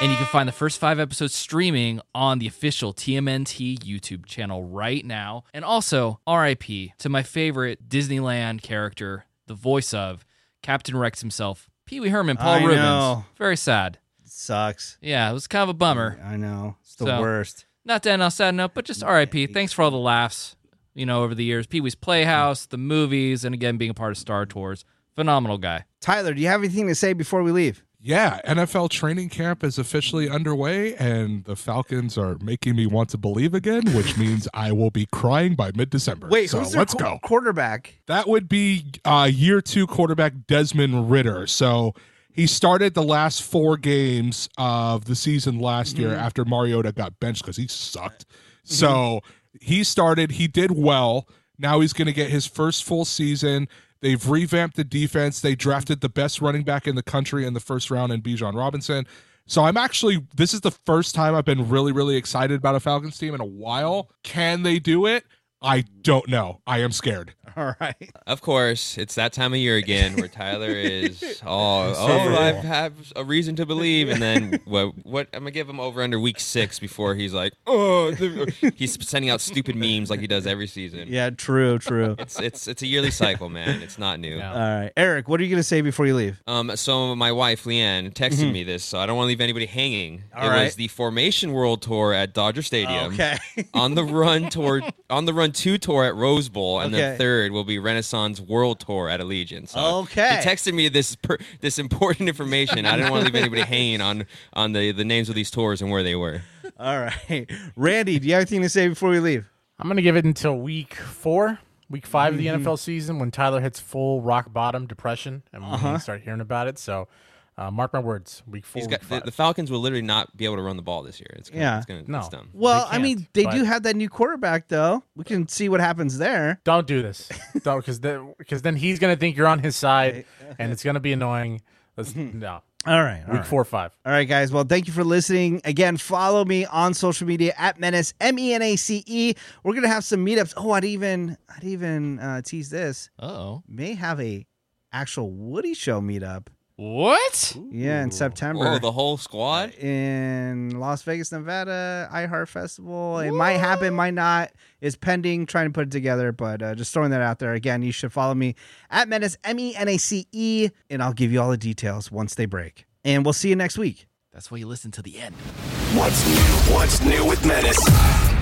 S3: And you can find the first five episodes streaming on the official TMNT YouTube channel right now. And also, RIP to my favorite Disneyland character, the voice of Captain Rex himself, Pee Wee Herman, Paul
S2: I
S3: Reubens.
S2: know.
S3: Very sad.
S2: Sucks.
S3: Yeah, it was kind of a bummer.
S2: I know. It's the
S3: So-
S2: worst.
S3: Not to end on a sad note, but just RIP. Thanks for all the laughs, you know, over the years. Pee Wee's Playhouse, the movies, and again, being a part of Star Tours. Phenomenal guy.
S2: Tyler, do you have anything to say before we leave?
S4: Yeah, NFL training camp is officially underway, and the Falcons are making me want to believe again, which means I will be crying by mid December.
S2: Wait,
S4: so
S2: who's their
S4: let's
S2: qu-
S4: go.
S2: quarterback?
S4: That would be uh, year two quarterback Desmond Ridder. So he started the last four games of the season last year after Mariota got benched because he sucked. So he started, he did well. Now he's going to get his first full season. They've revamped the defense. They drafted the best running back in the country in the first round in Bijan Robinson. So I'm actually this is the first time I've been really really excited about a Falcons team in a while. Can they do it? I don't know. I am scared.
S2: All right.
S6: Of course, it's that time of year again where Tyler is oh oh I have a reason to believe, and then what? What I'm gonna give him over under week six before he's like oh he's sending out stupid memes like he does every season.
S2: Yeah, true, true.
S6: It's it's it's a yearly cycle, man. It's not new.
S5: Yeah.
S2: All right. Eric, what are you going to say before you leave?
S6: Um, so my wife Leanne texted me this, so I don't want to leave anybody hanging.
S2: Mm-hmm. All
S6: it
S2: right.
S6: was the Formation World Tour at Dodger Stadium.
S2: Okay.
S6: on the run tour, on the run two tour at Rose Bowl, and
S2: Okay.
S6: then third will be Renaissance World Tour at Allegiant. So
S2: Okay.
S6: he texted me this per, this important information. I didn't want to leave anybody hanging on on the the names of these tours and where they were.
S2: All right. Randy, do you have anything to say before we leave?
S5: I'm going to give it until week four, week 5 of the
S2: Mm-hmm.
S5: NFL season when Tyler hits full rock bottom depression and we
S2: Uh-huh.
S5: start hearing about it. So, uh, mark my words, week four,
S6: He's
S5: week
S6: got the,
S5: five.
S6: the Falcons will literally not be able to run the ball this year. It's gonna,
S2: Yeah.
S6: it's gonna
S5: No.
S6: it's dumb.
S2: Well, I mean, they
S5: but-
S2: do have that new quarterback, though. We can see what happens there.
S5: Don't do this. Don't because then because then he's gonna think you're on his side, and it's gonna be annoying. Let's no
S2: All right. all
S5: week
S2: right.
S5: four five.
S2: All right, guys. Well, thank you for listening. Again, follow me on social media at Menace M E N A C E. We're gonna have some meetups. Oh, I'd even I'd even uh, tease this.
S3: Oh,
S2: May have a actual Woody Show meetup.
S3: What?
S2: Yeah, in September.
S6: Whoa, the whole squad.
S2: in Las Vegas, Nevada, iHeart Festival. It might happen, might not. It's pending, trying to put it together, but uh, just throwing that out there. Again, you should follow me at Menace, M E N A C E, and I'll give you all the details once they break. And we'll see you next week.
S3: That's why you listen to the end.
S1: What's new? What's new with Menace?